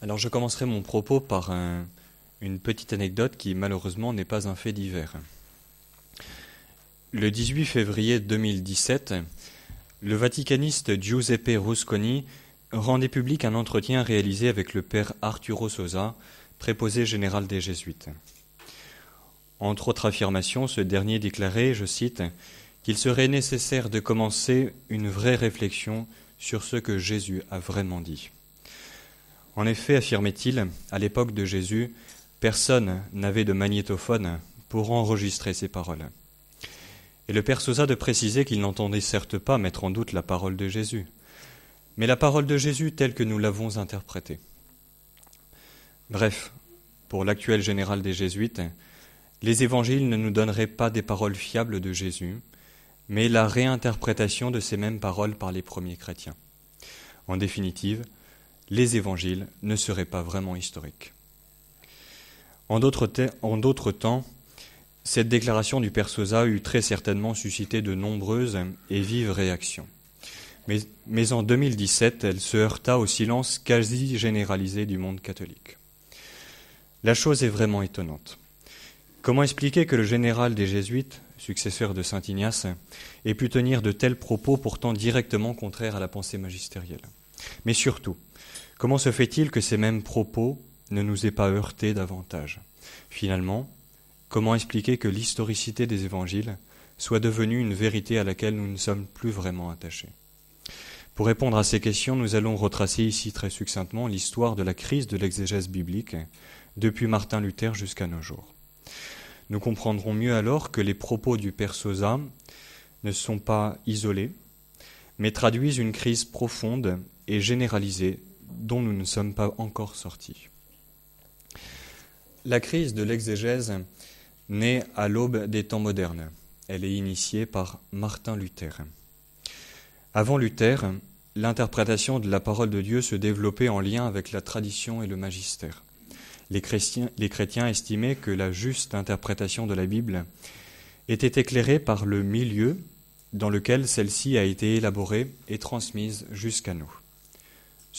Alors je commencerai mon propos par une petite anecdote qui malheureusement n'est pas un fait divers. Le 18 février 2017, le vaticaniste Giuseppe Rusconi rendait public un entretien réalisé avec le père Arturo Sosa, préposé général des Jésuites. Entre autres affirmations, ce dernier déclarait, je cite, qu'il serait nécessaire de commencer une vraie réflexion sur ce que Jésus a vraiment dit. En effet, affirmait-il, à l'époque de Jésus, personne n'avait de magnétophone pour enregistrer ses paroles. Et le Père Sosa de préciser qu'il n'entendait certes pas mettre en doute la parole de Jésus, mais la parole de Jésus telle que nous l'avons interprétée. Bref, pour l'actuel général des Jésuites, les évangiles ne nous donneraient pas des paroles fiables de Jésus, mais la réinterprétation de ces mêmes paroles par les premiers chrétiens. En définitive, les évangiles ne seraient pas vraiment historiques. En d'autres, temps, cette déclaration du Père Sosa eut très certainement suscité de nombreuses et vives réactions. Mais, mais en 2017, elle se heurta au silence quasi généralisé du monde catholique. La chose est vraiment étonnante. Comment expliquer que le général des Jésuites, successeur de saint Ignace, ait pu tenir de tels propos pourtant directement contraires à la pensée magistérielle? Mais surtout, comment se fait-il que ces mêmes propos ne nous aient pas heurtés davantage? Finalement, comment expliquer que l'historicité des évangiles soit devenue une vérité à laquelle nous ne sommes plus vraiment attachés? Pour répondre à ces questions, nous allons retracer ici très succinctement l'histoire de la crise de l'exégèse biblique depuis Martin Luther jusqu'à nos jours. Nous comprendrons mieux alors que les propos du Père Sosa ne sont pas isolés, mais traduisent une crise profonde et généralisée dont nous ne sommes pas encore sortis. La crise de l'exégèse naît à l'aube des temps modernes. Elle est initiée par Martin Luther. Avant Luther, l'interprétation de la parole de Dieu se développait en lien avec la tradition et le magistère les chrétiens, les chrétiens estimaient que la juste interprétation de la Bible était éclairée par le milieu dans lequel celle-ci a été élaborée et transmise jusqu'à nous.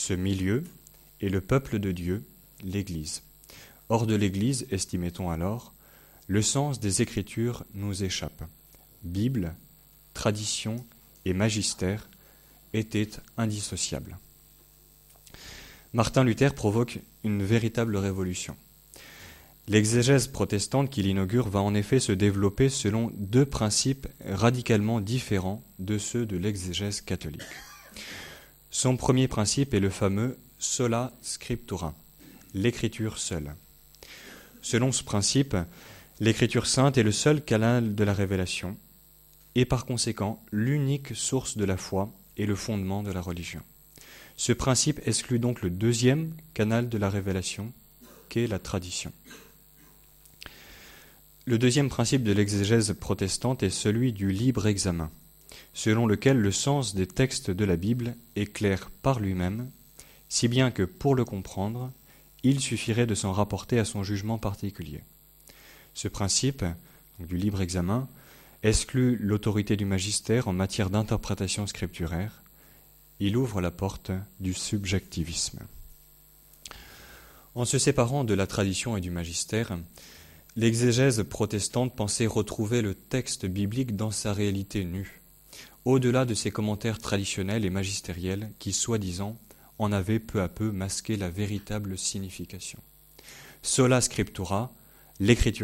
Ce milieu est le peuple de Dieu, l'Église. Hors de l'Église, estimait-on alors, le sens des Écritures nous échappe. Bible, tradition et magistère étaient indissociables. Martin Luther provoque une véritable révolution. L'exégèse protestante qu'il inaugure va en effet se développer selon deux principes radicalement différents de ceux de l'exégèse catholique. Son premier principe est le fameux sola scriptura, l'écriture seule. Selon ce principe, l'écriture sainte est le seul canal de la révélation et par conséquent l'unique source de la foi et le fondement de la religion. Ce principe exclut donc le deuxième canal de la révélation, qu'est la tradition. Le deuxième principe de l'exégèse protestante est celui du libre examen, selon lequel le sens des textes de la Bible est clair par lui-même, si bien que pour le comprendre, il suffirait de s'en rapporter à son jugement particulier. Ce principe, du libre examen, exclut l'autorité du magistère en matière d'interprétation scripturaire, il ouvre la porte du subjectivisme. En se séparant de la tradition et du magistère, l'exégèse protestante pensait retrouver le texte biblique dans sa réalité nue, au-delà de ses commentaires traditionnels et magistériels qui, soi-disant, en avaient peu à peu masqué la véritable signification. Sola scriptura, l'écriture